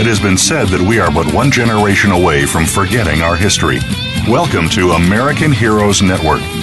It has been said that we are but one generation away from forgetting our history. Welcome to American Heroes Network,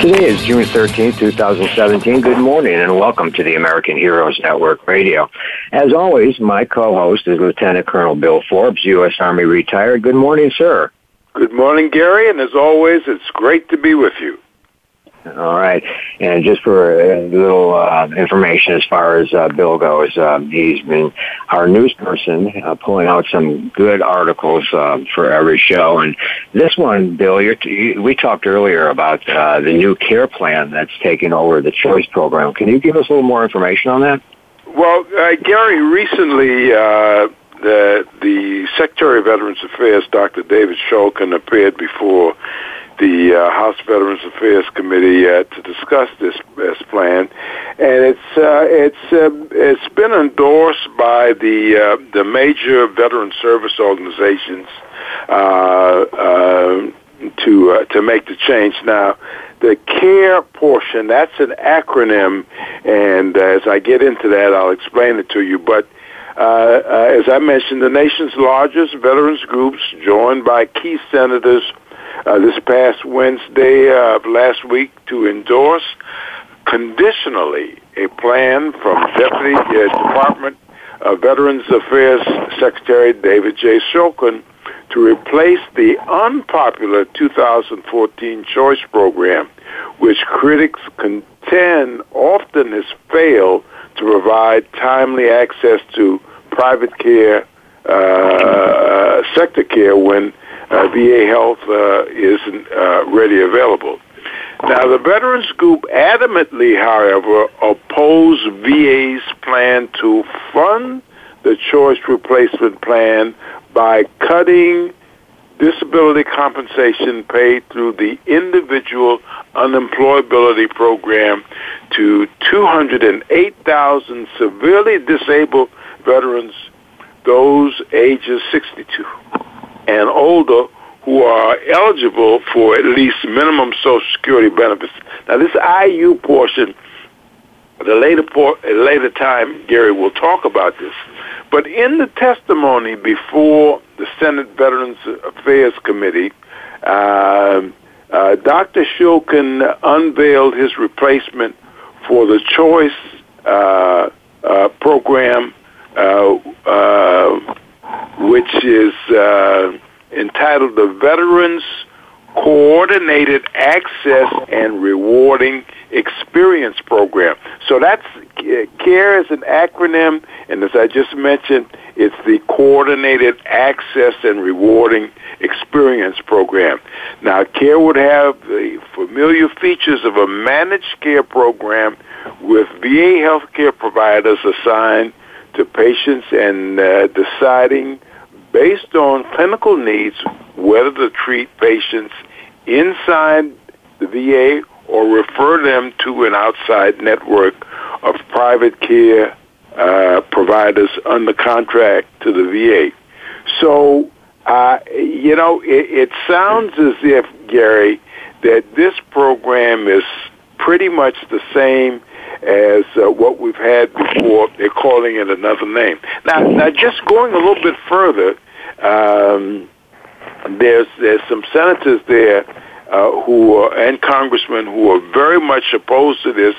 Today is June 13, 2017. Good morning and welcome to the American Heroes Network Radio. As always, my co-host is Lieutenant Colonel Bill Forbes, U.S. Army retired. Good morning, sir. Good morning, Gary, and as always, it's great to be with you. All right. And just for a little uh, information as far as uh, Bill goes, uh, he's been our news person, uh, pulling out some good articles uh, for every show. And this one, Bill, t- we talked earlier about uh, the new care plan that's taking over the Choice program. Can you give us a little more information on that? Well, Gary, recently the the Secretary of Veterans Affairs, Dr. David Shulkin, appeared before the uh, House Veterans Affairs Committee uh, to discuss this, this plan, and it's uh, it's uh, it's been endorsed by the uh, the major veteran service organizations uh, to to make the change now. The CARE portion, that's an acronym, and as I get into that, I'll explain it to you. But uh, uh, as I mentioned, the nation's largest veterans groups, joined by key senators uh, this past Wednesday of last week to endorse conditionally a plan from Deputy uh, Department of Veterans Affairs Secretary David J. Shulkin to replace the unpopular 2014 Choice Program, which critics contend often has failed to provide timely access to private care, uh, sector care when VA Health uh, isn't uh, ready available. Now, the Veterans Group adamantly, however, oppose VA's plan to fund the choice replacement plan by cutting disability compensation paid through the individual unemployability program to 208,000 severely disabled veterans, those ages 62 and older who are eligible for at least minimum Social Security benefits. Now, this IU portion, a later, por- later time, Gary will talk about this. But in the testimony before the Senate Veterans Affairs Committee, uh, uh, Dr. Shulkin unveiled his replacement for the choice uh, uh program, uh, uh, which is entitled The Veterans Coordinated Access and Rewarding Experience Program. So that's CARE is an acronym, and as I just mentioned, it's the Coordinated Access and Rewarding Experience Program. Now, CARE would have the familiar features of a managed care program with VA healthcare providers assigned to patients and uh, deciding based on clinical needs whether to treat patients inside the VA or refer them to an outside network of private care uh, providers under contract to the VA. So, uh, you know, it, it sounds as if, Gary, that this program is pretty much the same as uh, what we've had before. They're calling it another name. Now, now just going a little bit further, um, there's there's some senators there uh, who are, and congressmen who are very much opposed to this.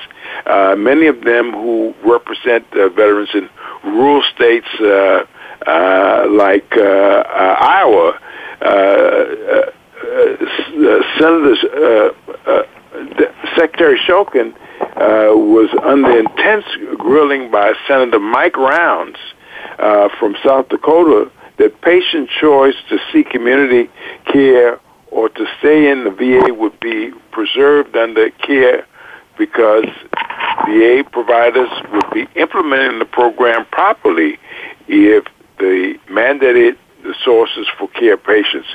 Uh, many of them who represent uh, veterans in rural states uh, uh, like uh, uh, Iowa, uh, uh, uh, Senator Secretary Shulkin Uh, was under intense grilling by Senator Mike Rounds uh, from South Dakota that patient choice to seek community care or to stay in. The VA would be preserved under care because VA providers would be implementing the program properly if the mandated sources for care patients.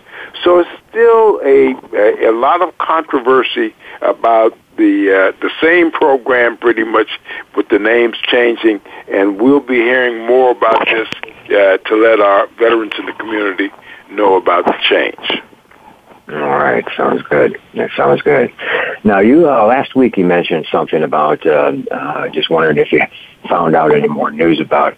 So it's still a, a, a lot of controversy about the uh, the same program, pretty much with the names changing, and we'll be hearing more about this uh, to let our veterans in the community know about the change. All right, sounds good. That sounds good. Now, you uh, last week you mentioned something about. Uh, uh, just wondering if you found out any more news about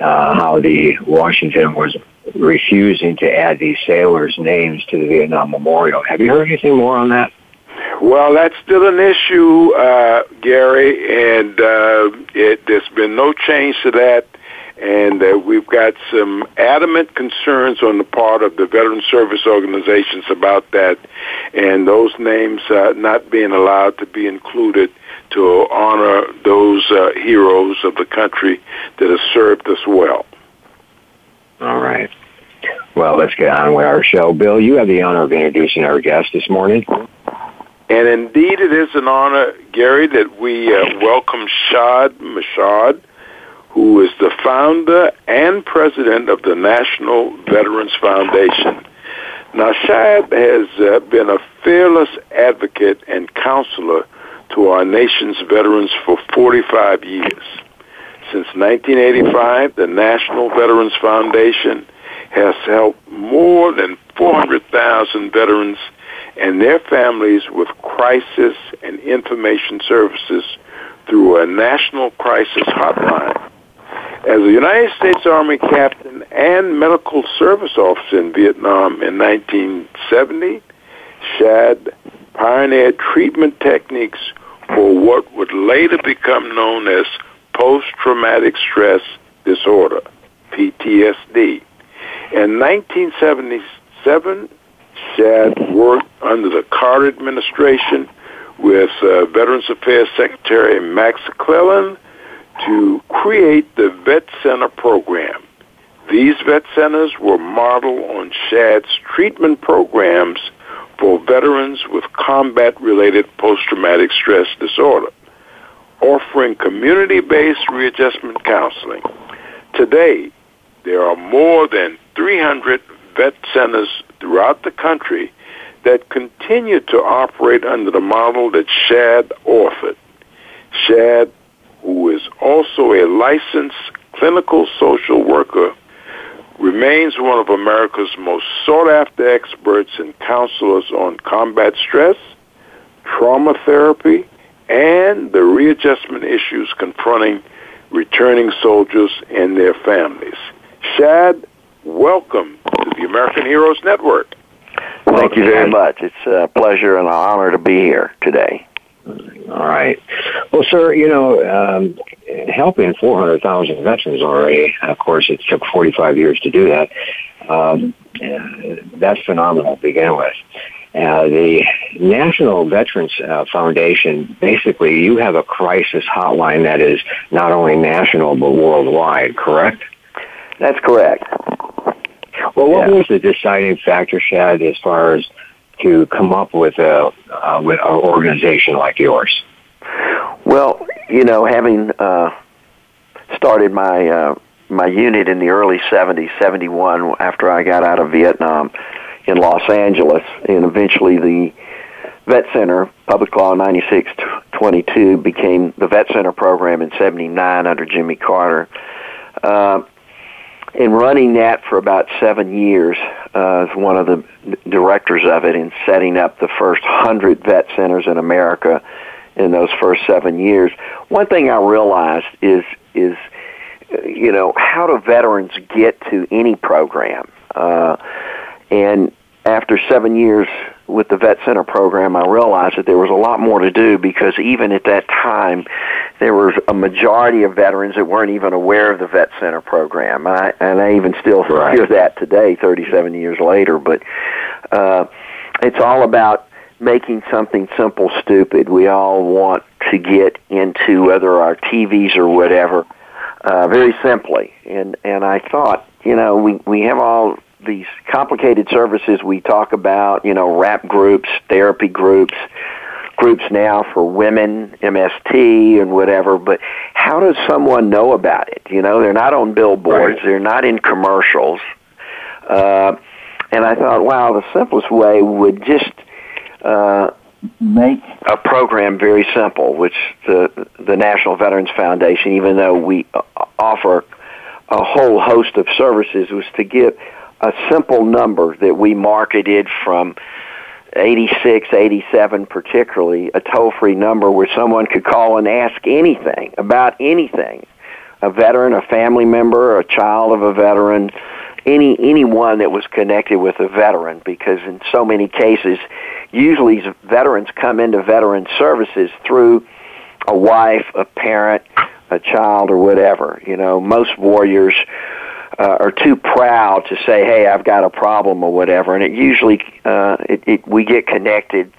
uh, how the Washington was refusing to add these sailors' names to the Vietnam Memorial. Have you heard anything more on that? Well, that's still an issue, uh, Gary, and uh, it, there's been no change to that and uh, we've got some adamant concerns on the part of the veteran service organizations about that, and those names uh, not being allowed to be included to honor those uh, heroes of the country that have served us well. All right. Well, let's get on with our show. Bill, you have the honor of introducing our guest this morning. And indeed, it is an honor, Gary, that we uh, welcome Shad Meshad who is the founder and president of the National Veterans Foundation. Now, Shad has uh, been a fearless advocate and counselor to our nation's veterans for 45 years. Since 1985, the National Veterans Foundation has helped more than 400,000 veterans and their families with crisis and information services through a national crisis hotline. As a United States Army captain and medical service officer in Vietnam in 1970, Shad pioneered treatment techniques for what would later become known as post-traumatic stress disorder, PTSD. In 1977, Shad worked under the Carter administration with uh, Veterans Affairs Secretary Max Cleland to create the Vet Center program. These vet centers were modeled on Shad's treatment programs for veterans with combat-related post-traumatic stress disorder, offering community-based readjustment counseling. Today, there are more than 300 vet centers throughout the country that continue to operate under the model that Shad offered. Shad who is also a licensed clinical social worker, remains one of America's most sought after experts and counselors on combat stress, trauma therapy, and the readjustment issues confronting returning soldiers and their families. Shad, welcome to the American Heroes Network. Thank you very much. It's a pleasure and an honor to be here today. All right. Well, sir, you know, um, helping 400,000 veterans already, of course, it took 45 years to do that. Um, that's phenomenal to begin with. Uh, the National Veterans uh, Foundation, basically, you have a crisis hotline that is not only national but worldwide, correct? That's correct. Well, what yeah. was the deciding factor, Shad, as far as to come up with a uh, with an organization like yours? Well, you know, having uh, started my uh, my unit in the early '70s, '71, after I got out of Vietnam in Los Angeles, and eventually the Vet Center, Public Law 9622, became the Vet Center program in '79 under Jimmy Carter. Uh, in running that for about seven years uh, as one of the directors of it in setting up the first hundred vet centers in America in those first seven years. One thing I realized is is you know how do veterans get to any program? Uh, and after seven years with the Vet Center program, I realized that there was a lot more to do because even at that time, there was a majority of veterans that weren't even aware of the vet center program. I, and i even still right. hear that today 37 years later. But uh it's all about making something simple stupid. We all want to get into whether our tvs or whatever uh very simply. And and i thought you know we we have all these complicated services we talk about you know rap groups therapy groups groups now for women, MST and whatever, but how does someone know about it? You know, they're not on billboards, right. they're not in commercials. Uh, and I thought, wow, the simplest way would just uh, make a program very simple, which the the National Veterans Foundation, even though we offer a whole host of services, was to get a simple number that we marketed from 86, 87 particularly, a toll-free number where someone could call and ask anything about anything. A veteran, a family member, a child of a veteran, any anyone that was connected with a veteran because in so many cases usually veterans come into veteran services through a wife, a parent, a child or whatever. You know, most warriors uh, are too proud to say, "Hey, I've got a problem" or whatever, and it usually uh, it, it, we get connected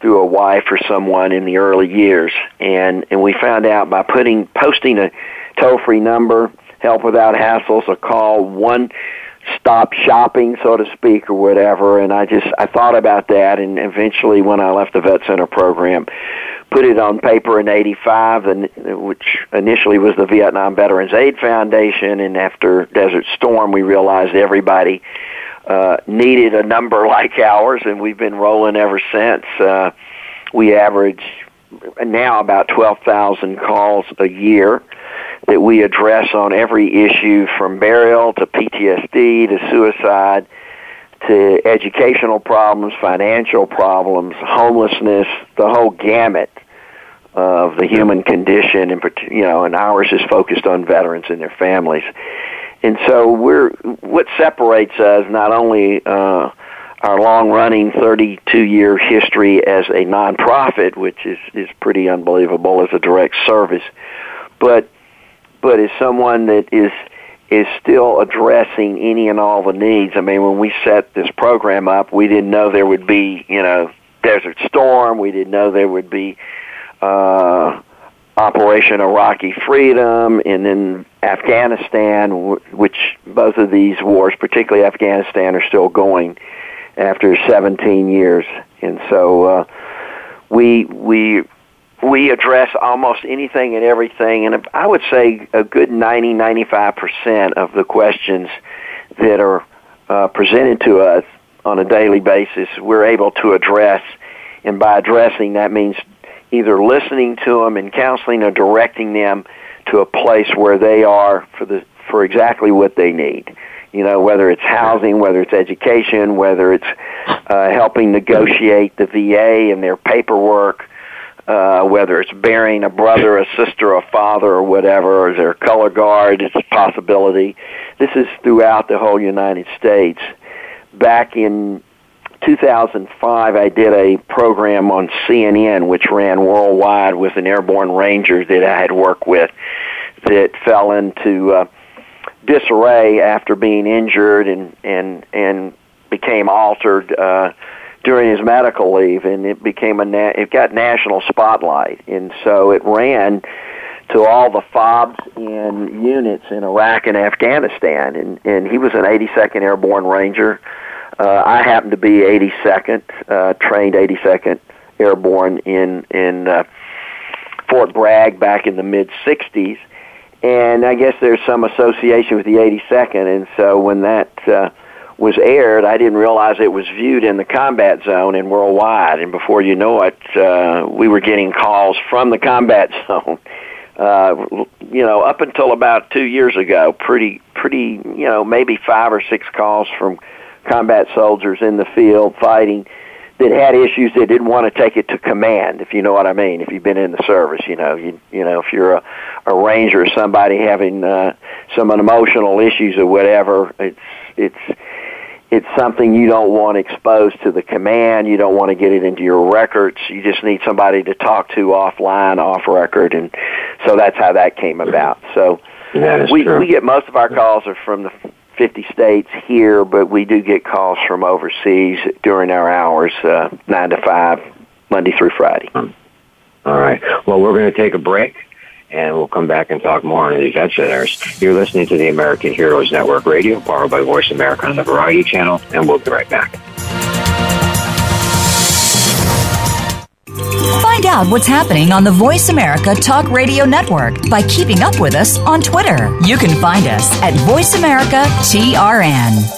through a wife or someone in the early years, and and we found out by putting posting a toll free number, help without hassles, a call one stop shopping, so to speak, or whatever. And I just I thought about that, and eventually, when I left the vet center program, put it on paper in '85, and which initially was the Vietnam Veterans Aid Foundation, and after Desert Storm, we realized everybody uh, needed a number like ours, and we've been rolling ever since. Uh, we average now about 12,000 calls a year that we address on every issue from burial to PTSD to suicide to educational problems, financial problems, homelessness, the whole gamut of the human condition and you know and ours is focused on veterans and their families. And so we're what separates us not only uh our long running 32 year history as a nonprofit, which is, is pretty unbelievable as a direct service, but but as someone that is is still addressing any and all the needs. I mean, when we set this program up, we didn't know there would be, you know, Desert Storm. We didn't know there would be uh, Operation Iraqi Freedom, and then Afghanistan, which both of these wars, particularly Afghanistan, are still going after 17 years. And so uh, we we we address almost anything and everything, and I would say a good 90, 95 percent of the questions that are uh, presented to us on a daily basis, we're able to address. And by addressing, that means either listening to them and counseling or directing them to a place where they are for the for exactly what they need. You know, whether it's housing, whether it's education, whether it's uh, helping negotiate the VA and their paperwork, uh, whether it's burying a brother, a sister, a father, or whatever, or their color guard, it's a possibility. This is throughout the whole United States. Back in 2005, I did a program on CNN, which ran worldwide with an airborne ranger that I had worked with that fell into uh, disarray after being injured and and and became altered. Uh, during his medical leave, and it became a na- it got national spotlight, and so it ran to all the FOBs and units in Iraq and Afghanistan, and and he was an 82nd Airborne Ranger. Uh, I happened to be 82nd, uh, trained 82nd Airborne in in uh, Fort Bragg back in the mid 60s, and I guess there's some association with the 82nd, and so when that uh, was aired, I didn't realize it was viewed in the combat zone and worldwide. And before you know it, uh, we were getting calls from the combat zone. Uh, you know, up until about two years ago, pretty, pretty, you know, maybe five or six calls from combat soldiers in the field fighting that had issues that didn't want to take it to command, if you know what I mean. If you've been in the service, you know, you you know, if you're a, a ranger or somebody having uh, some emotional issues or whatever, it's it's it's something you don't want exposed to the command. You don't want to get it into your records. You just need somebody to talk to offline, off record, and so that's how that came about. So we true. we get most of our calls are from the 50 states here, but we do get calls from overseas during our hours, uh, nine to five, Monday through Friday. All right. Well, we're going to take a break and we'll come back and talk more on the event. You're listening to the American Heroes Network Radio, powered by Voice America on the Variety Channel, and we'll be right back. Find out what's happening on the Voice America Talk Radio Network by keeping up with us on Twitter. You can find us at Voice America TRN.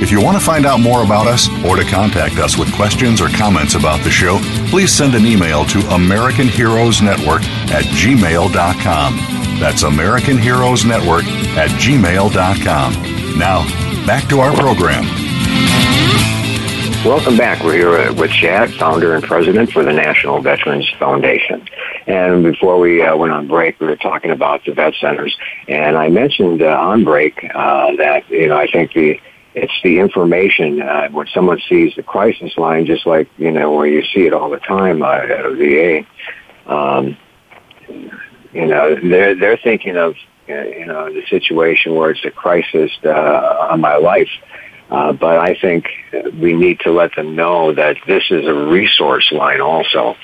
If you want to find out more about us or to contact us with questions or comments about the show, please send an email to American Heroes Network at gmail.com. That's American Heroes Network at gmail.com. Now, back to our program. Welcome back. We're here with Shad, founder and president for the National Veterans Foundation. And before we uh, went on break, we were talking about the vet centers, and I mentioned uh, on break uh, that you know I think the it's the information uh, when someone sees the crisis line, just like you know where you see it all the time uh, at a VA. Um, you know, they're they're thinking of uh, you know the situation where it's a crisis uh, on my life. Uh, but I think we need to let them know that this is a resource line also.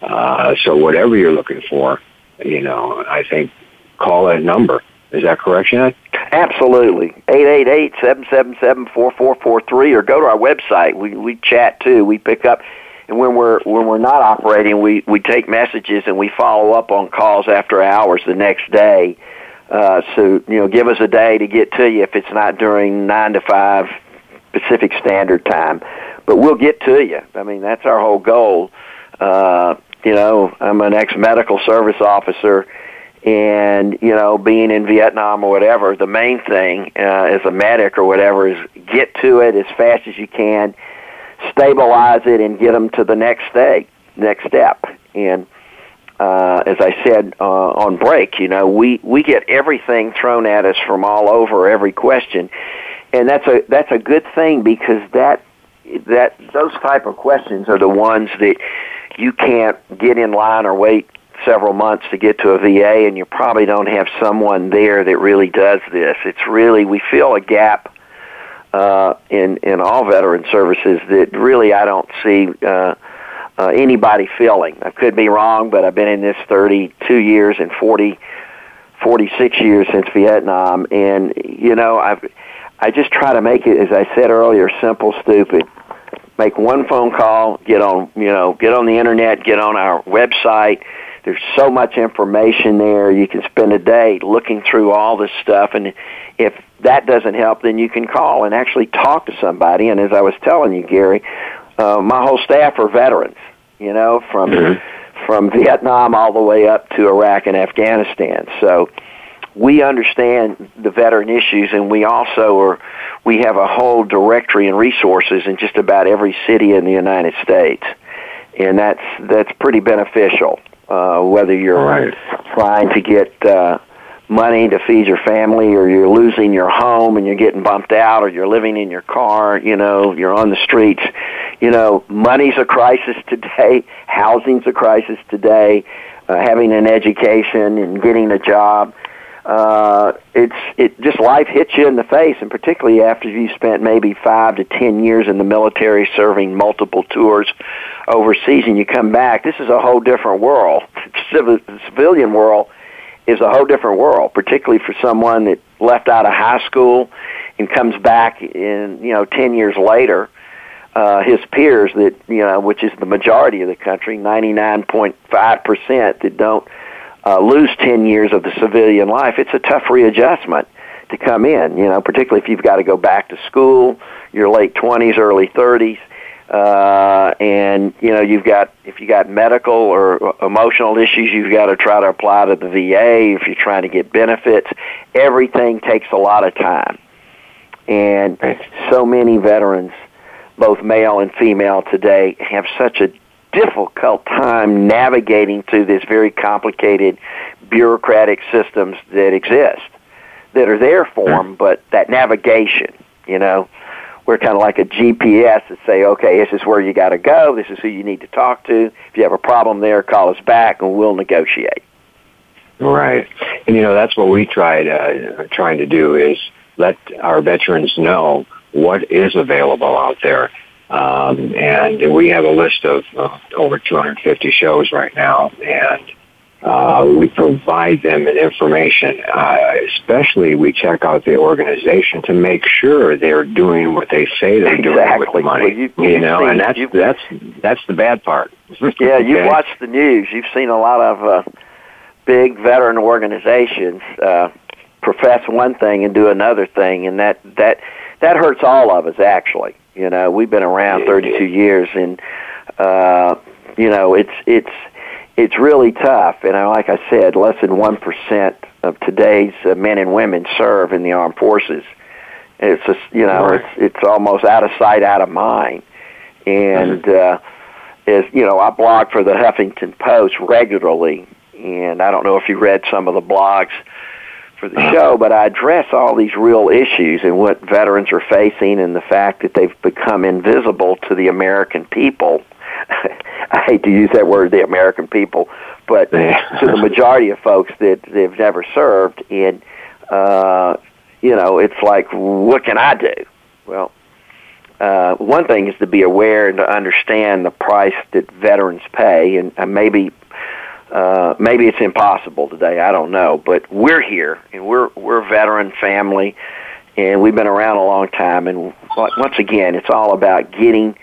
Uh, so whatever you're looking for, you know, I think call that number. Is that correct, Shad? Absolutely. 888-777-4443 or go to our website. We we chat too. We pick up and when we're when we're not operating, we we take messages and we follow up on calls after hours the next day. Uh, so you know, give us a day to get to you if it's not during nine to five Pacific Standard Time, but we'll get to you. I mean, that's our whole goal. Uh, you know, I'm an ex-medical service officer, and you know, being in Vietnam or whatever, the main thing uh, as a medic or whatever is get to it as fast as you can, stabilize it, and get them to the next day, next step. And uh, as I said uh, on break, you know, we we get everything thrown at us from all over, every question, and that's a that's a good thing because that that those type of questions are the ones that you can't get in line or wait several months to get to a VA and you probably don't have someone there that really does this. It's really we feel a gap uh, in in all veteran services that really I don't see uh, uh, anybody filling. I could be wrong, but I've been in this 32 years and 40 46 years since Vietnam, and you know I've I just try to make it, as I said earlier, simple, stupid. Make one phone call, get on, you know, get on the internet, get on our website. There's so much information there. You can spend a day looking through all this stuff, and if that doesn't help, then you can call and actually talk to somebody. And as I was telling you, Gary, uh, my whole staff are veterans. You know, from mm-hmm. from Vietnam all the way up to Iraq and Afghanistan. So we understand the veteran issues and we also are we have a whole directory and resources in just about every city in the United States and that's that's pretty beneficial uh, whether you're right. trying to get uh, money to feed your family, or you're losing your home and you're getting bumped out, or you're living in your car. You know, you're on the streets. You know, money's a crisis today. Housing's a crisis today. Uh, having an education and getting a job uh, it's it just life hits you in the face, and particularly after you spent maybe five to ten years in the military, serving multiple tours overseas, and you come back. This is a whole different world. the civilian world is a whole different world, particularly for someone that left out of high school and comes back in you know ten years later. Uh, his peers that you know, which is the majority of the country, ninety nine point five percent that don't uh, lose 10 years of the civilian life, it's a tough readjustment to come in, you know, particularly if you've got to go back to school, your late 20s, early 30s, uh, and, you know, you've got, if you got medical or emotional issues, you've got to try to apply to the VA if you're trying to get benefits. Everything takes a lot of time. And so many veterans, both male and female today, have such a difficult time navigating through this very complicated bureaucratic systems that exist that are there for them, but that navigation, you know, we're kind of like a GPS that say, okay, this is where you got to go. This is who you need to talk to. If you have a problem there, call us back and we'll negotiate. Right, and you know that's what we tried uh, trying to do is let our veterans know what is available out there um, and we have a list of uh, over 250 shows right now, and uh, we provide them information. Uh, especially, we check out the organization to make sure they're doing what they say they're exactly. doing with the money. Well, you, you know, seen, and that's that's that's the bad part. yeah, you've watched the news. You've seen a lot of uh, big veteran organizations uh, profess one thing and do another thing, and that that that hurts all of us actually. You know, we've been around 32 years, and uh, you know, it's it's it's really tough. And I, like I said, less than one percent of today's uh, men and women serve in the armed forces. It's just you know, right. it's it's almost out of sight, out of mind. And mm-hmm. uh, as you know, I blog for the Huffington Post regularly, and I don't know if you read some of the blogs for the show, but I address all these real issues and what veterans are facing and the fact that they've become invisible to the American people. I hate to use that word, the American people, but to the majority of folks that they've never served. And, uh, you know, it's like, what can I do? Well, uh, one thing is to be aware and to understand the price that veterans pay, and, and maybe uh, maybe it's impossible today. I don't know, but we're here, and we're we're a veteran family, and we've been around a long time. And once again, it's all about getting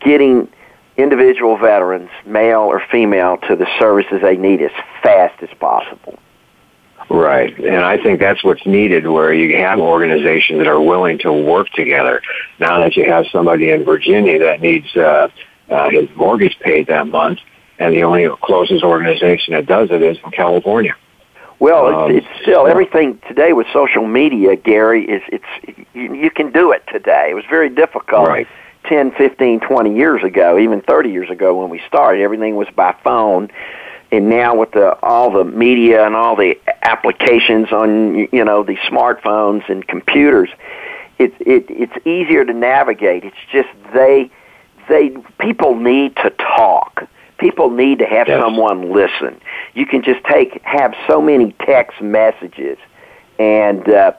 getting individual veterans, male or female, to the services they need as fast as possible. Right, and I think that's what's needed. Where you have organizations that are willing to work together. Now that you have somebody in Virginia that needs uh, uh, his mortgage paid that month and the only closest organization that does it is in California. Well, um, it's, it's still everything today with social media, Gary. Is it's you, you can do it today. It was very difficult. Right. 10, 15, 20 years ago, even 30 years ago when we started, everything was by phone. And now with the all the media and all the applications on you know the smartphones and computers, it's it, it's easier to navigate. It's just they they people need to talk people need to have yes. someone listen. You can just take have so many text messages, and uh,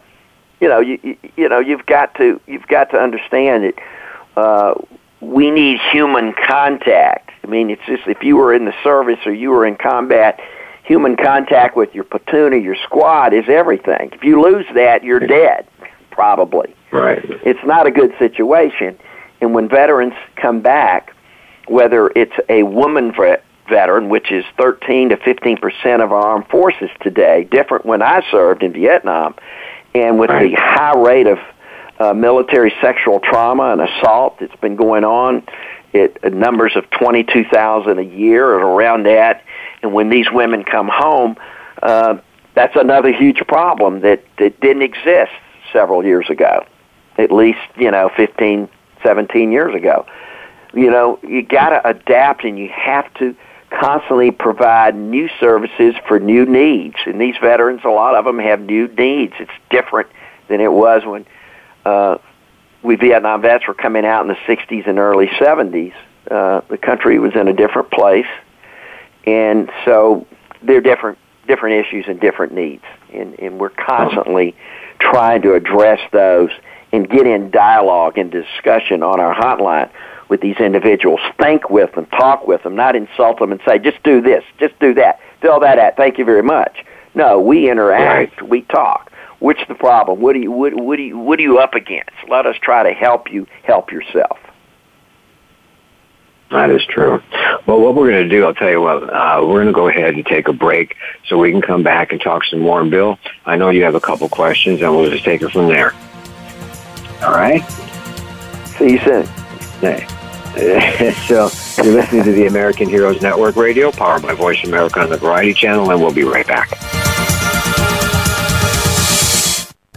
you know you, you you know you've got to you've got to understand that uh, we need human contact. I mean, it's just if you were in the service or you were in combat, human contact with your platoon or your squad is everything. If you lose that, you're dead, probably. Right. It's not a good situation. And when veterans come back, whether it's a woman veteran, which is 13 to 15 percent of our armed forces today, different when I served in Vietnam, and with right. the high rate of uh, military sexual trauma and assault that's been going on, it uh, numbers of 22,000 a year or around that, and when these women come home, uh, that's another huge problem that that didn't exist several years ago, at least you know 15, 17 years ago you know, you got to adapt and you have to constantly provide new services for new needs. And these veterans, a lot of them have new needs. It's different than it was when uh, we Vietnam vets were coming out in the 60s and early 70s. Uh, the country was in a different place. And so there are different, different issues and different needs. And, and we're constantly trying to address those and get in dialogue and discussion on our hotline with these individuals. Think with them, talk with them, not insult them and say, just do this, just do that, fill that out, thank you very much. No, we interact, right. we talk. What's the problem? What are you what, what are you what are you up against? Let us try to help you help yourself. That is true. Well, what we're going to do, I'll tell you what, uh, we're going to go ahead and take a break so we can come back and talk some more. And Bill, I know you have a couple questions, and we'll just take it from there. All right? See you soon. Hey. so you're listening to the American Heroes Network Radio, powered by Voice America on the Variety Channel, and we'll be right back.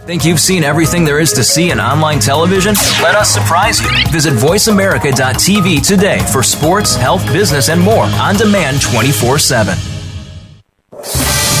Think you've seen everything there is to see in online television? Let us surprise you. Visit VoiceAmerica.tv today for sports, health, business, and more on demand 24 7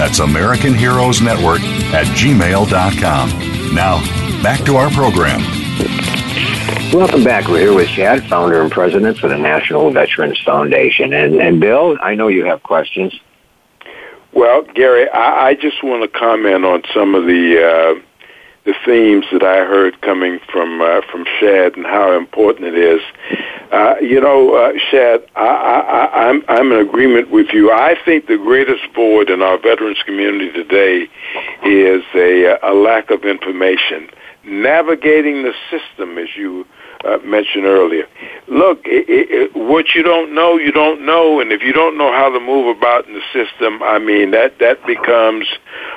That's American Heroes Network at gmail.com. Now, back to our program. Welcome back. We're here with Shad, founder and president for the National Veterans Foundation. And, and Bill, I know you have questions. Well, Gary, I, I just want to comment on some of the uh, the themes that I heard coming from uh, from Shad and how important it is. Uh, you know, uh, Shad, I, I, I'm I'm in agreement with you. I think the greatest void in our veterans community today is a, a lack of information. Navigating the system, as you uh, mentioned earlier. Look, it, it, what you don't know, you don't know, and if you don't know how to move about in the system, I mean that that becomes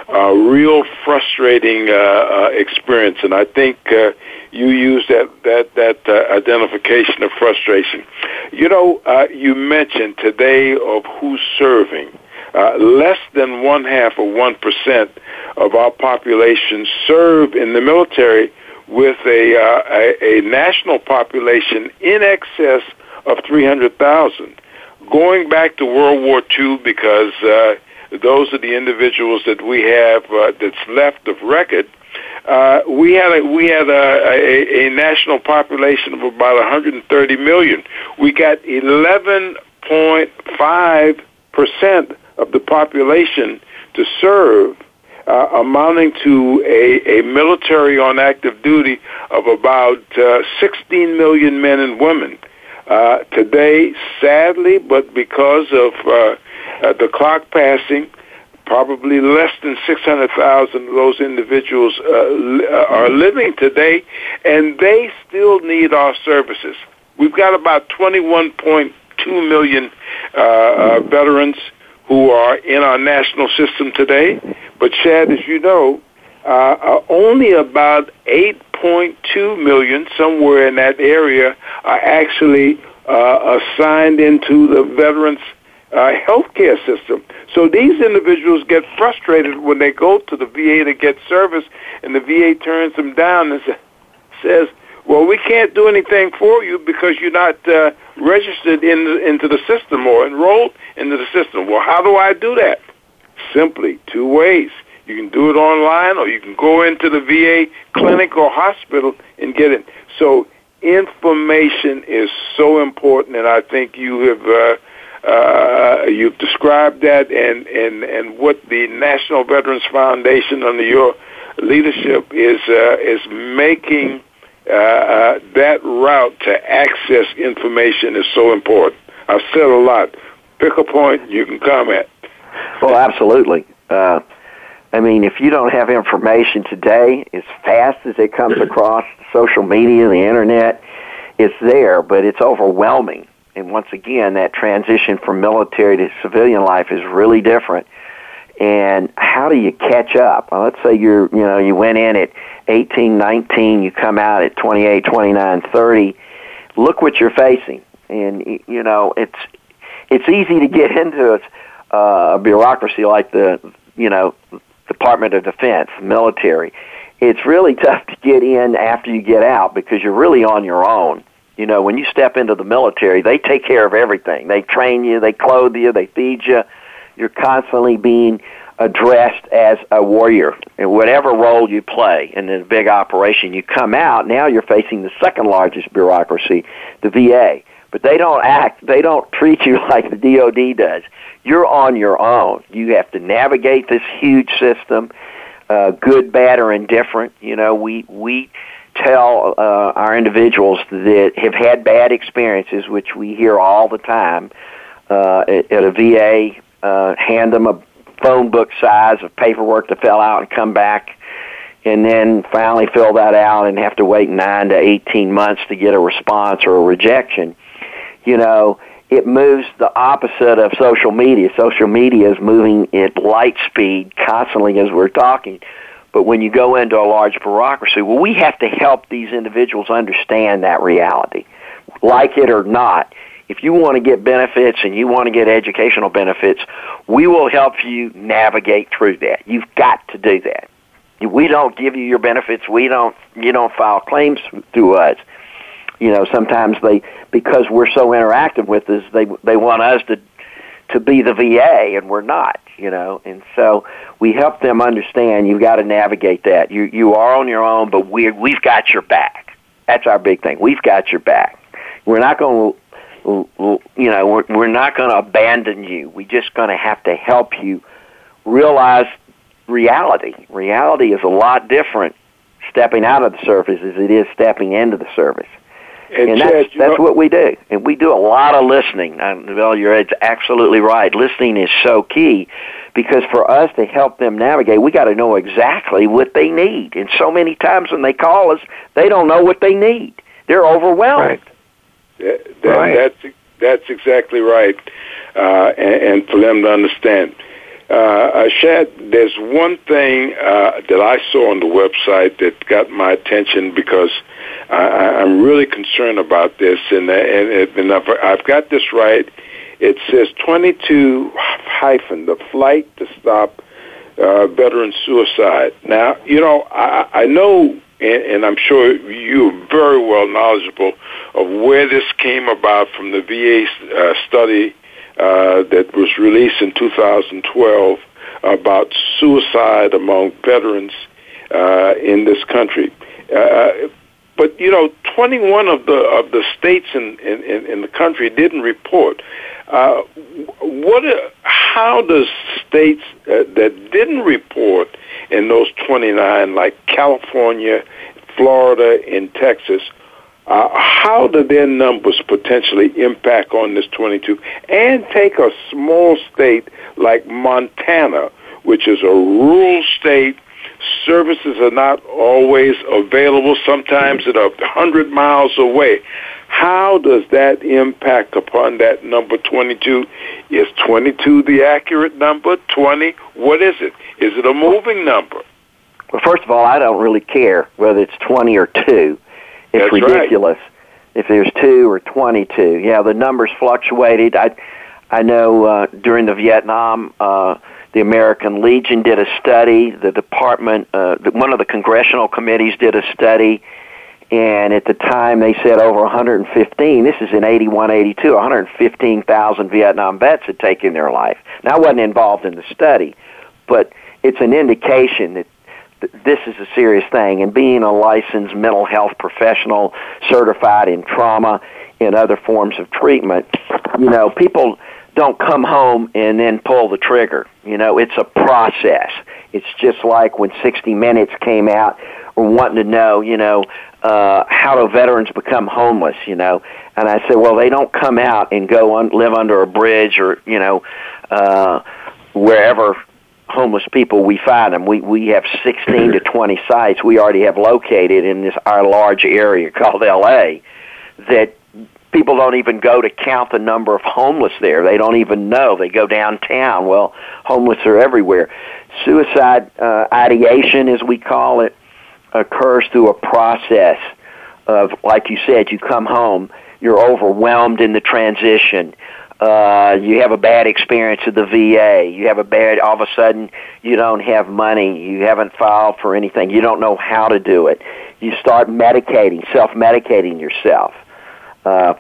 a real frustrating uh, uh, experience. And I think uh, you use that that that uh, identification of frustration. You know, uh, you mentioned today of who's serving. Uh, less than one half of one percent of our population serve in the military with a, uh, a, a national population in excess of 300,000. Going back to World War II, because uh, those are the individuals that we have uh, that's left of record. Uh, we had a we had a, a, a national population of about 130 million. We got 11.5 percent of the population to serve uh, amounting to a, a military on active duty of about uh, 16 million men and women. Uh, today, sadly, but because of uh, uh, the clock passing, probably less than 600,000 of those individuals uh, li- uh, are living today, and they still need our services. We've got about 21.2 million uh, uh, veterans who are in our national system today. But Shad, as you know, uh, uh, only about 8.2 million, somewhere in that area, are actually uh, assigned into the Veterans uh, healthcare system. So these individuals get frustrated when they go to the VA to get service, and the VA turns them down and says, "Well, we can't do anything for you because you're not uh, registered in the, into the system or enrolled into the system." Well, how do I do that? Simply two ways. You can do it online, or you can go into the VA clinic or hospital and get it. So information is so important, and I think you have. Uh, uh, you've described that and, and, and what the National Veterans Foundation under your leadership is uh, is making uh, uh, that route to access information is so important. I've said a lot. Pick a point, you can comment. Well, absolutely. Uh, I mean, if you don't have information today as fast as it comes across social media, the internet, it's there, but it's overwhelming and once again, that transition from military to civilian life is really different. And how do you catch up? Well, let's say you're, you know, you went in at 18, 19, you come out at 28, 29, 30. Look what you're facing. And, you know, it's, it's easy to get into a, a bureaucracy like the, you know, Department of Defense, military. It's really tough to get in after you get out because you're really on your own you know, when you step into the military, they take care of everything. They train you, they clothe you, they feed you. You're constantly being addressed as a warrior in whatever role you play in this big operation. You come out, now you're facing the second largest bureaucracy, the VA. But they don't act, they don't treat you like the DOD does. You're on your own. You have to navigate this huge system, uh, good, bad, or indifferent. You know, we, we, tell uh, our individuals that have had bad experiences, which we hear all the time, uh, at, at a VA, uh, hand them a phone book size of paperwork to fill out and come back, and then finally fill that out and have to wait nine to eighteen months to get a response or a rejection. You know, it moves the opposite of social media. Social media is moving at light speed constantly as we're talking but when you go into a large bureaucracy, well, we have to help these individuals understand that reality, like it or not. If you want to get benefits and you want to get educational benefits, we will help you navigate through that. You've got to do that. We don't give you your benefits. We don't. You don't file claims through us. You know, sometimes they because we're so interactive with us, they they want us to to be the VA, and we're not. You know, and so we help them understand you've got to navigate that. You you are on your own, but we we've got your back. That's our big thing. We've got your back. We're not going to you know we're we're not going to abandon you. We're just going to have to help you realize reality. Reality is a lot different stepping out of the service as it is stepping into the service. And, and Shad, that's that's know, what we do, and we do a lot of listening. well, you're absolutely right. Listening is so key because for us to help them navigate, we got to know exactly what they need. And so many times when they call us, they don't know what they need. They're overwhelmed. Right. That, that, right. That's that's exactly right, uh, and, and for them to understand. Uh, Shad, there's one thing uh, that I saw on the website that got my attention because I, I'm really concerned about this, and and, and I've, I've got this right. It says 22 hyphen the flight to stop uh, veteran suicide. Now, you know, I, I know, and, and I'm sure you're very well knowledgeable of where this came about from the VA uh, study uh, that was released in 2012 about suicide among veterans uh, in this country. Uh, but you know, 21 of the of the states in in, in the country didn't report. Uh, what? How does states uh, that didn't report in those 29, like California, Florida, and Texas, uh, how do their numbers potentially impact on this 22? And take a small state like Montana, which is a rural state services are not always available, sometimes at a hundred miles away. How does that impact upon that number 22? Is 22 the accurate number? 20? What is it? Is it a moving number? Well, first of all, I don't really care whether it's 20 or 2. It's That's ridiculous right. if there's 2 or 22. Yeah, the numbers fluctuated. I I know uh, during the Vietnam, uh, the American Legion did a study. The department, uh, the, one of the congressional committees did a study, and at the time they said over 115. This is in 81, 82. 115,000 Vietnam vets had taken their life. Now, I wasn't involved in the study, but it's an indication that this is a serious thing. And being a licensed mental health professional, certified in trauma and other forms of treatment, you know, people don't come home and then pull the trigger. You know, it's a process. It's just like when 60 Minutes came out, or wanting to know, you know, uh, how do veterans become homeless? You know, and I said, well, they don't come out and go and live under a bridge or you know, uh, wherever homeless people we find them. We we have 16 to 20 sites we already have located in this our large area called LA that people don't even go to count the number of homeless there. They don't even know. They go downtown. Well, homeless are everywhere. Suicide uh, ideation, as we call it, occurs through a process of, like you said, you come home, you're overwhelmed in the transition. Uh, you have a bad experience at the VA. You have a bad, all of a sudden, you don't have money. You haven't filed for anything. You don't know how to do it. You start medicating, self medicating yourself uh,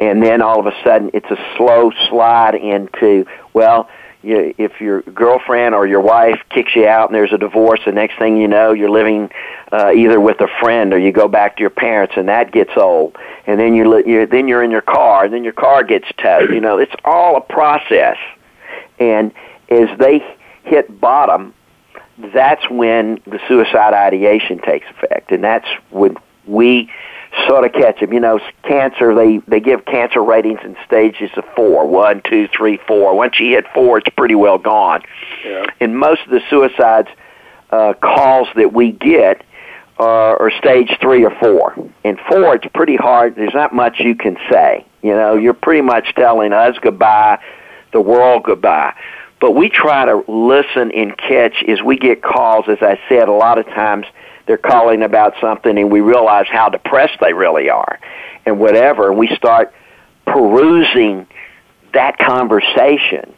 and then all of a sudden, it's a slow slide into well, you, if your girlfriend or your wife kicks you out and there's a divorce, the next thing you know, you're living uh, either with a friend or you go back to your parents, and that gets old. And then you you're, then you're in your car, and then your car gets towed. You know, it's all a process. And as they hit bottom, that's when the suicide ideation takes effect, and that's when we sort of catch them. You know, cancer, they, they give cancer ratings in stages of four. One, two, three, four. Once you hit four, it's pretty well gone. Yeah. And most of the suicides uh, calls that we get are, are stage three or four. And four, it's pretty hard. There's not much you can say. You know, you're pretty much telling us goodbye, the world goodbye. But we try to listen and catch as we get calls, as I said, a lot of times – they're calling about something and we realize how depressed they really are and whatever and we start perusing that conversation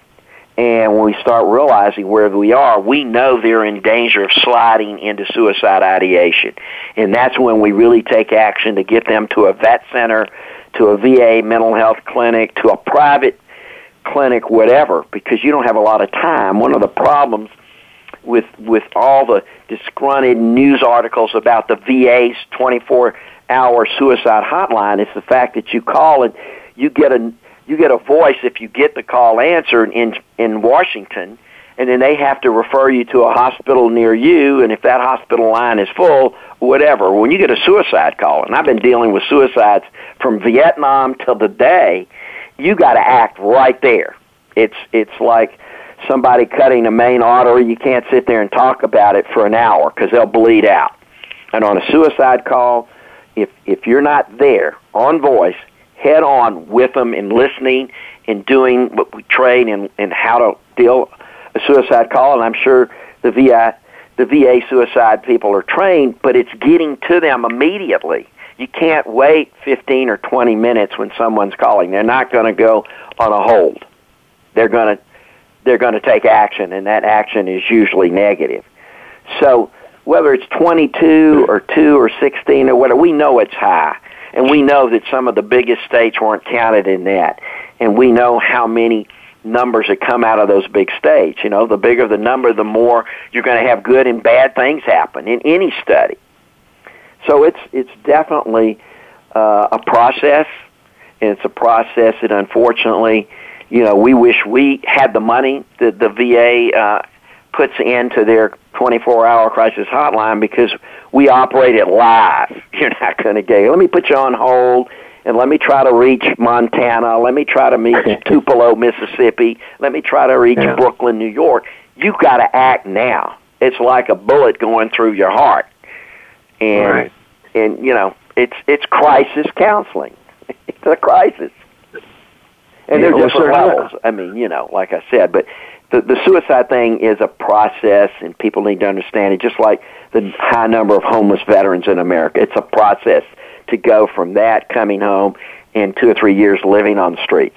and when we start realizing where we are, we know they're in danger of sliding into suicide ideation. And that's when we really take action to get them to a vet center, to a VA mental health clinic, to a private clinic, whatever, because you don't have a lot of time. One of the problems with with all the disgruntled news articles about the VA's 24-hour suicide hotline. It's the fact that you call and you get a you get a voice if you get the call answered in in Washington, and then they have to refer you to a hospital near you. And if that hospital line is full, whatever. When you get a suicide call, and I've been dealing with suicides from Vietnam till today, you got to act right there. It's it's like somebody cutting a main artery, you can't sit there and talk about it for an hour because they'll bleed out. And on a suicide call, if if you're not there on voice, head on with them and listening and doing what we train in, in how to deal a suicide call, and I'm sure the VA the VA suicide people are trained, but it's getting to them immediately. You can't wait 15 or 20 minutes when someone's calling. They're not going to go on a hold. They're going to they're going to take action, and that action is usually negative. So whether it's 22 or 2 or 16 or whatever, we know it's high. And we know that some of the biggest states weren't counted in that. And we know how many numbers that come out of those big states. You know, the bigger the number, the more you're going to have good and bad things happen in any study. So it's it's definitely uh, a process, and it's a process that unfortunately you know, we wish we had the money that the VA uh, puts into their 24-hour crisis hotline because we operate it live. You're not going to get. it. Let me put you on hold and let me try to reach Montana. Let me try to meet Tupelo, Mississippi. Let me try to reach yeah. Brooklyn, New York. You've got to act now. It's like a bullet going through your heart, and right. and you know it's it's crisis counseling. it's a crisis. And they're different levels. I mean, you know, like I said, but the the suicide thing is a process, and people need to understand it. Just like the high number of homeless veterans in America, it's a process to go from that coming home and two or three years living on the streets.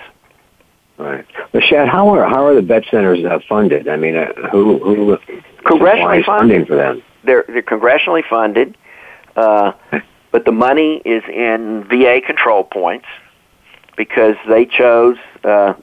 Right. But Shad, how are how are the vet centers uh, funded? I mean, uh, who who congressionally funding for them? They're they're congressionally funded, uh, but the money is in VA control points because they chose. Uh,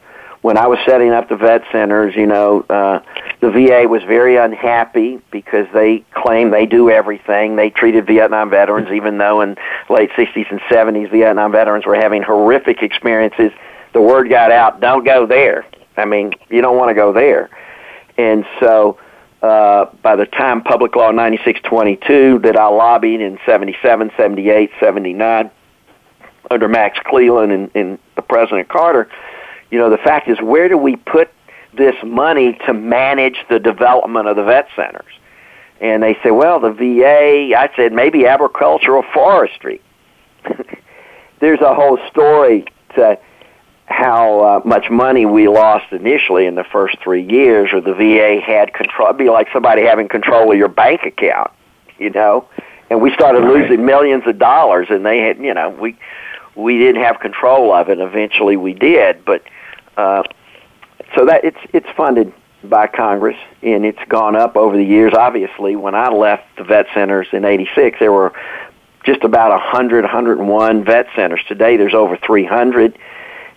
when I was setting up the vet centers, you know, uh, the VA was very unhappy because they claim they do everything. They treated Vietnam veterans, even though in late 60s and 70s, Vietnam veterans were having horrific experiences. The word got out, don't go there. I mean, you don't want to go there. And so, uh, by the time Public Law 9622 that I lobbied in 77, 78, 79, under Max Cleland and, and the President Carter, you know, the fact is, where do we put this money to manage the development of the vet centers? And they say, well, the VA, I said, maybe agricultural forestry. There's a whole story to how uh, much money we lost initially in the first three years, or the VA had control. It'd be like somebody having control of your bank account, you know. And we started right. losing millions of dollars, and they had, you know, we we didn't have control of it. Eventually, we did, but uh, so that it's it's funded by Congress and it's gone up over the years. Obviously, when I left the vet centers in '86, there were just about 100, 101 vet centers. Today, there's over 300,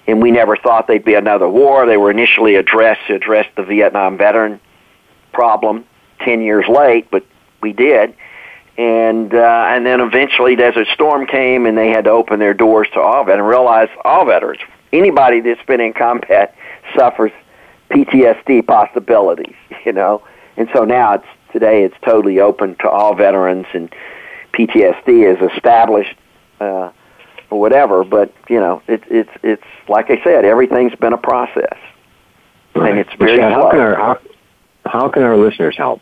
and we never thought there'd be another war. They were initially addressed to address the Vietnam veteran problem. Ten years late, but we did. And uh, and then eventually, Desert Storm came, and they had to open their doors to all veterans and realize all veterans anybody that's been in combat suffers PTSD possibilities, you know. And so now it's today it's totally open to all veterans and PTSD is established uh or whatever, but you know, it's it's it's like I said, everything's been a process. Right. And it's very how can our how, how can our listeners help?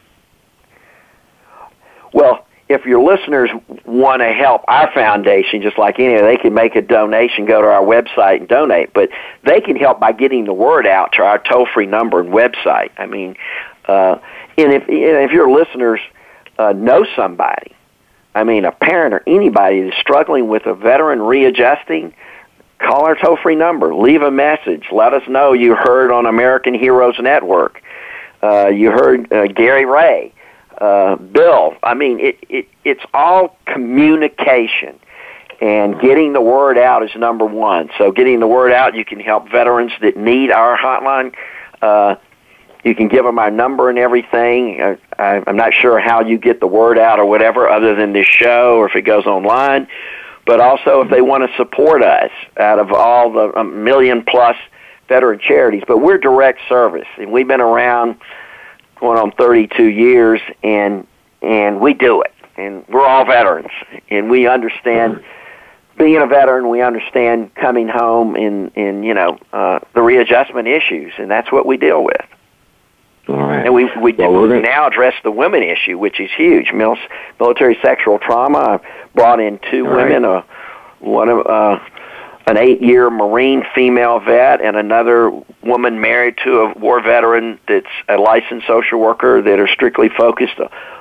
Well, if your listeners want to help our foundation, just like any, they can make a donation, go to our website and donate. But they can help by getting the word out to our toll free number and website. I mean, uh, and if if your listeners uh, know somebody, I mean, a parent or anybody that's struggling with a veteran readjusting, call our toll free number, leave a message, let us know you heard on American Heroes Network. Uh, you heard uh, Gary Ray uh, Bill. I mean, it, it it's all communication, and getting the word out is number one. So, getting the word out, you can help veterans that need our hotline. Uh, you can give them our number and everything. Uh, I, I'm not sure how you get the word out or whatever, other than this show or if it goes online. But also, if they want to support us out of all the million plus veteran charities, but we're direct service, and we've been around going on 32 years, and and we do it, and we're all veterans, and we understand being a veteran. We understand coming home and and you know uh, the readjustment issues, and that's what we deal with. All right. And we we, well, we now address the women issue, which is huge. Mil- military sexual trauma. I brought in two all women. Right. Uh, one of uh, an eight-year Marine female vet and another woman married to a war veteran that's a licensed social worker that are strictly focused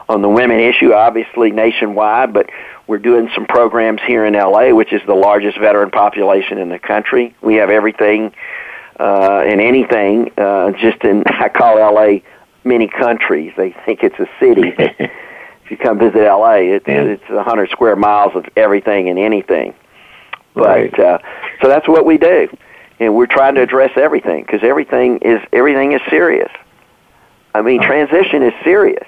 on the women issue, obviously nationwide, but we're doing some programs here in LA, which is the largest veteran population in the country. We have everything uh, and anything uh, just in, I call LA many countries. They think it's a city. if you come visit LA, it, it's a 100 square miles of everything and anything. Right. But uh, so that's what we do, and we're trying to address everything because everything is everything is serious. I mean, transition is serious.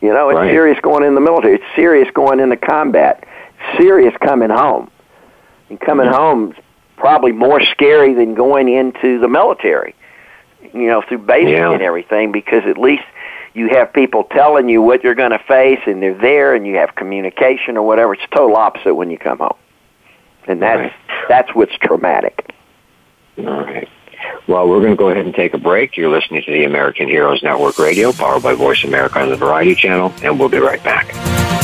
You know, it's right. serious going in the military. It's serious going into combat. It's serious coming home. And coming mm-hmm. home is probably more scary than going into the military. You know, through basic yeah. and everything, because at least you have people telling you what you're going to face, and they're there, and you have communication or whatever. It's total opposite when you come home and that's right. that's what's traumatic. All right. Well, we're going to go ahead and take a break. You're listening to the American Heroes Network Radio, powered by Voice America on the Variety Channel, and we'll be right back.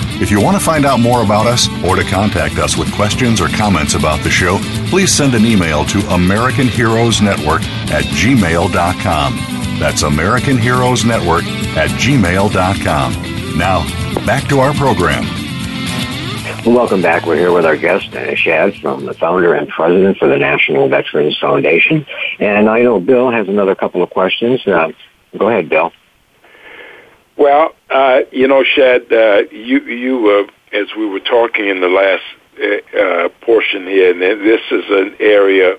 If you want to find out more about us or to contact us with questions or comments about the show, please send an email to American Heroes Network at gmail.com. That's American Heroes Network at gmail.com. Now, back to our program. Welcome back. We're here with our guest, Shad, from the founder and president for the National Veterans Foundation. And I know Bill has another couple of questions. Uh, go ahead, Bill. Well, uh, you know, Shad, uh, you you uh, as we were talking in the last uh, uh, portion here, and this is an area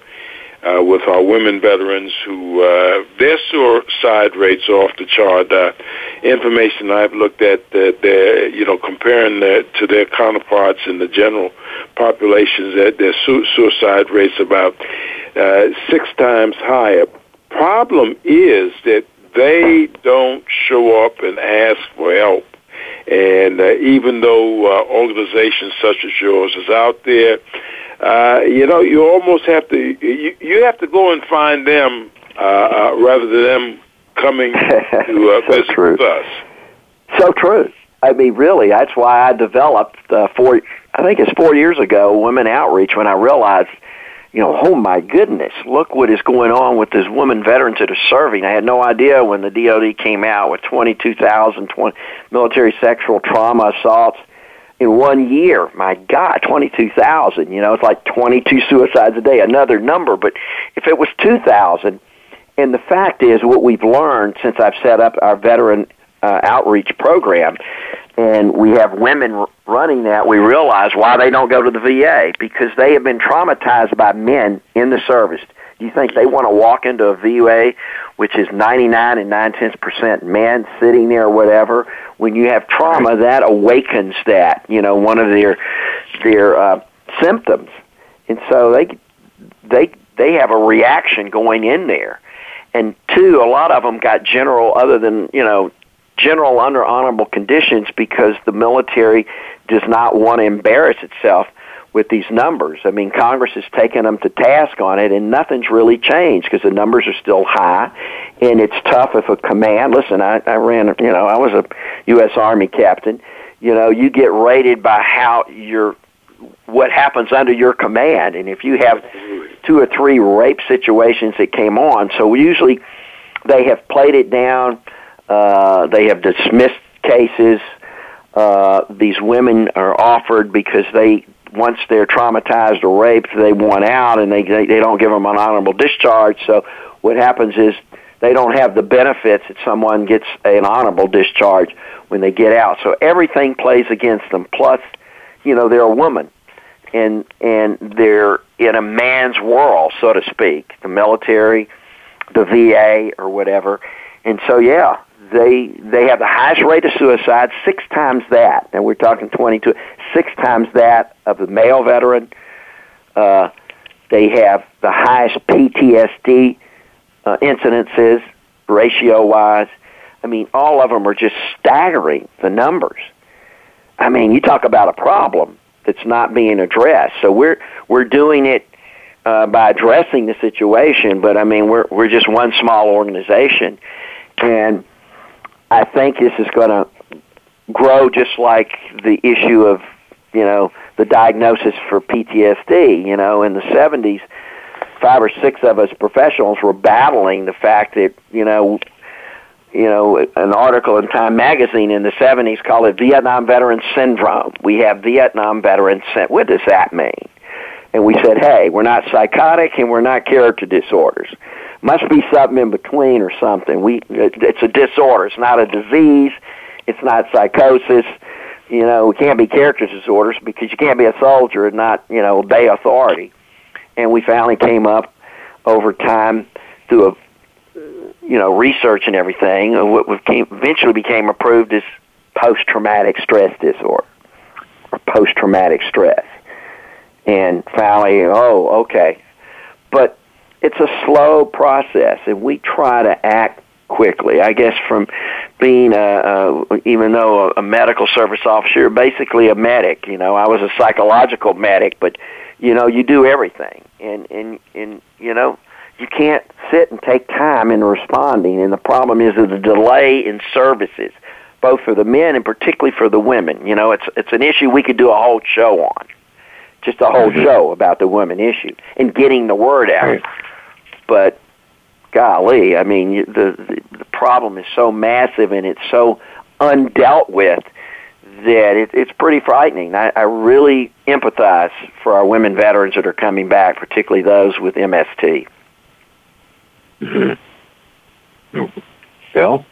uh, with our women veterans who uh, their suicide rates are off the chart. Uh, information I've looked at that they're you know comparing their, to their counterparts in the general populations, that their su- suicide rates about uh, six times higher. Problem is that they don't show up and ask for help. And uh, even though uh, organizations such as yours is out there, uh, you know, you almost have to you, you have to go and find them uh, uh, rather than them coming to uh, So visit true. with us. So true. I mean, really, that's why I developed uh, four. I think it's four years ago, Women Outreach, when I realized, you know, oh my goodness, look what is going on with these women veterans that are serving. I had no idea when the DoD came out with 22,000 20 military sexual trauma assaults in one year. My God, 22,000. You know, it's like 22 suicides a day, another number. But if it was 2,000, and the fact is, what we've learned since I've set up our veteran uh, outreach program, and we have women r- running that, we realize why they don't go to the VA because they have been traumatized by men in the service. Do you think they want to walk into a VA, which is 99 and 9 tenths percent men sitting there or whatever? When you have trauma, that awakens that, you know, one of their their uh, symptoms, and so they they they have a reaction going in there and two, a lot of them got general, other than you know, general under honorable conditions because the military does not want to embarrass itself with these numbers. I mean, Congress has taken them to task on it, and nothing's really changed because the numbers are still high, and it's tough if a command. Listen, I, I ran, you know, I was a U.S. Army captain. You know, you get rated by how your what happens under your command, and if you have two or three rape situations that came on, so usually they have played it down. Uh, they have dismissed cases. Uh, these women are offered because they once they're traumatized or raped, they want out, and they they, don't give them an honorable discharge. So what happens is they don't have the benefits that someone gets an honorable discharge when they get out. So everything plays against them. Plus, you know, they're a woman, and and they're in a man's world, so to speak, the military, the VA, or whatever. And so, yeah, they they have the highest rate of suicide, six times that, and we're talking 22, six times that of the male veteran. Uh, they have the highest PTSD uh, incidences, ratio-wise. I mean, all of them are just staggering, the numbers. I mean, you talk about a problem that's not being addressed. So we're we're doing it uh, by addressing the situation. But I mean, we're we're just one small organization, and I think this is going to grow just like the issue of you know the diagnosis for PTSD. You know, in the '70s, five or six of us professionals were battling the fact that you know you know, an article in Time magazine in the 70s called it Vietnam Veteran Syndrome. We have Vietnam Veteran Syndrome. What does that mean? And we said, hey, we're not psychotic and we're not character disorders. Must be something in between or something. We, it's a disorder. It's not a disease. It's not psychosis. You know, we can't be character disorders because you can't be a soldier and not, you know, obey authority. And we finally came up over time through a you know, research and everything, uh, what became, eventually became approved as post-traumatic stress disorder or post-traumatic stress. And finally, oh, okay. But it's a slow process, and we try to act quickly. I guess from being a, a even though a, a medical service officer, basically a medic. You know, I was a psychological medic, but you know, you do everything, and and and you know, you can't sit and take time in responding. And the problem is the delay in services, both for the men and particularly for the women. You know, it's it's an issue we could do a whole show on, just a whole mm-hmm. show about the women issue and getting the word out. Right. But golly, I mean, the, the the problem is so massive and it's so undealt with that it, it's pretty frightening. I, I really empathize for our women veterans that are coming back, particularly those with MST. Mm-hmm. Bill?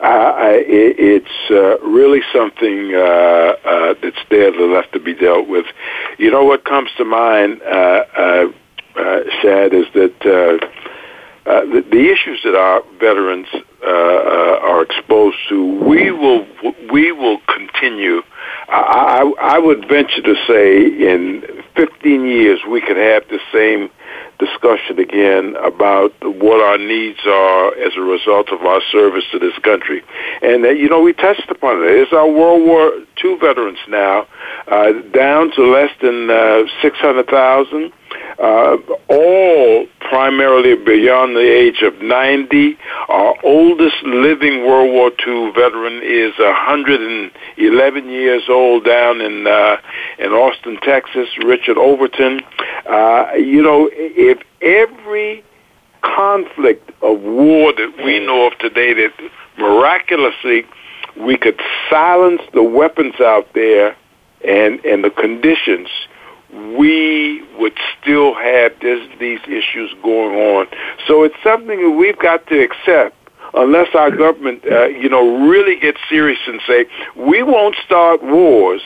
Uh, it, it's uh, really something uh, uh, that's there that left to be dealt with. You know what comes to mind, uh, uh, uh, Shad, is that uh, uh, the, the issues that our veterans uh, uh, are exposed to, we will we will continue. I, I, I would venture to say, in 15 years, we could have the same discussion again about what our needs are as a result of our service to this country. And, uh, you know, we touched upon it. It's our World War II veterans now, uh, down to less than uh, 600,000 uh, all primarily beyond the age of 90. Our oldest living World War II veteran is 111 years old down in uh, in Austin, Texas. Richard Overton. Uh, you know, if every conflict of war that we know of today that miraculously we could silence the weapons out there and and the conditions we would still have this, these issues going on. So it's something that we've got to accept unless our government, uh, you know, really gets serious and say, we won't start wars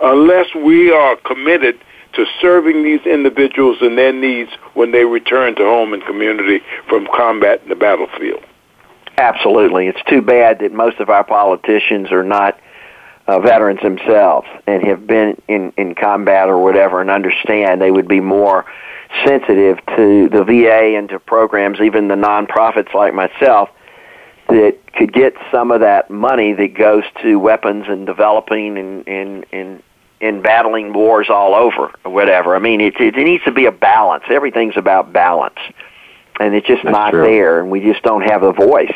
unless we are committed to serving these individuals and their needs when they return to home and community from combat in the battlefield. Absolutely. It's too bad that most of our politicians are not uh, veterans themselves and have been in, in combat or whatever and understand they would be more sensitive to the VA and to programs, even the nonprofits like myself, that could get some of that money that goes to weapons and developing and and and in battling wars all over or whatever. I mean, it, it, it needs to be a balance. Everything's about balance, and it's just That's not true. there, and we just don't have a voice.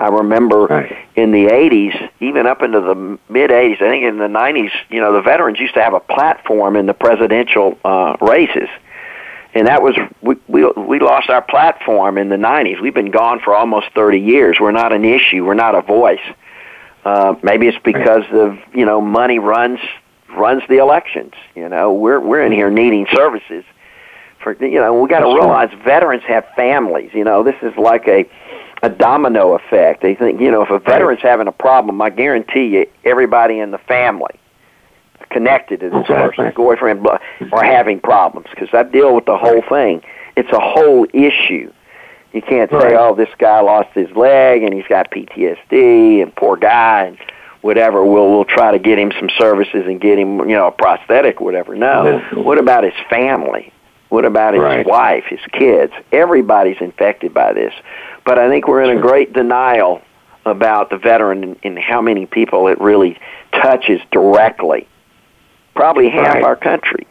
I remember right. in the 80s, even up into the mid 80s, I think in the 90s, you know, the veterans used to have a platform in the presidential uh, races. And that was we, we we lost our platform in the 90s. We've been gone for almost 30 years. We're not an issue. We're not a voice. Uh, maybe it's because of you know money runs runs the elections. You know, we're we're in here needing services. For you know, we got to realize veterans have families. You know, this is like a a domino effect. They think, you know, if a veteran's having a problem, I guarantee you everybody in the family connected to this Exactly. person, boyfriend, are having problems because I deal with the whole thing. It's a whole issue. You can't say, oh, this guy lost his leg and he's got PTSD and poor guy and whatever. We'll we'll try to get him some services and get him, you know, a prosthetic, whatever. No. Yes. What about his family? What about his Right. wife, his kids? Everybody's infected by this. But I think we're in a great denial about the veteran and, and how many people it really touches directly. Probably half Right. our country.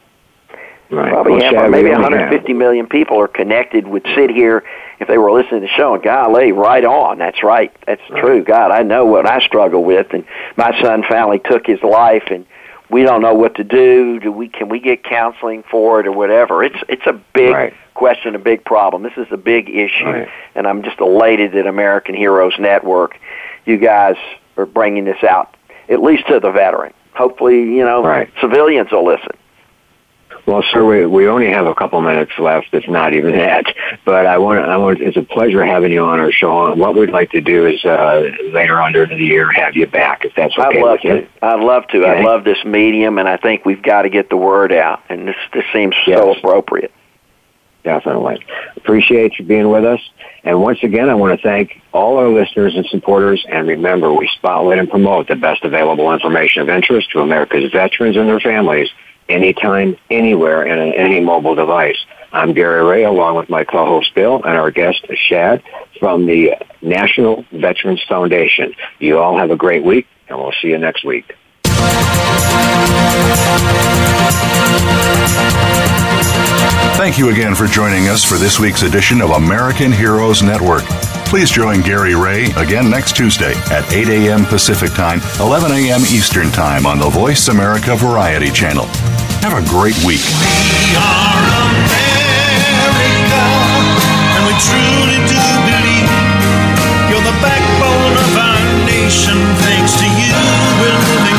Right. Probably Well, have, Shad, or maybe we only 150 million people are connected would sit here if they were listening to the show and golly, right on. That's right. That's true. God, I know what I struggle with, and my son finally took his life, and we don't know what to do. Do we? Can we get counseling for it or whatever? It's it's a big Right. question, a big problem. This is a big issue, Right. and I'm just elated that American Heroes Network, you guys are bringing this out at least to the veteran. Hopefully, you know, Right. civilians will listen. Well, sir, we, we only have a couple minutes left, if not even that. But I want, I want, it's a pleasure having you on our show. And what we'd like to do is uh, later on during the year have you back, if that's okay I'd love with you. to. I'd love to. I love this medium, and I think we've got to get the word out. And this this seems so Yes. appropriate. Definitely. Appreciate you being with us. And once again, I want to thank all our listeners and supporters. And remember, we spotlight and promote the best available information of interest to America's veterans and their families anytime, anywhere, and on any mobile device. I'm Gary Ray, along with my co-host Bill and our guest Shad from the National Veterans Foundation. You all have a great week, and we'll see you next week. Thank you again for joining us for this week's edition of American Heroes Network. Please join Gary Ray again next Tuesday at 8 a.m. Pacific Time, 11 a.m. Eastern Time on the Voice America Variety Channel. Have a great week. We are America, and we truly do believe you're the backbone of our nation. Thanks to you, we're living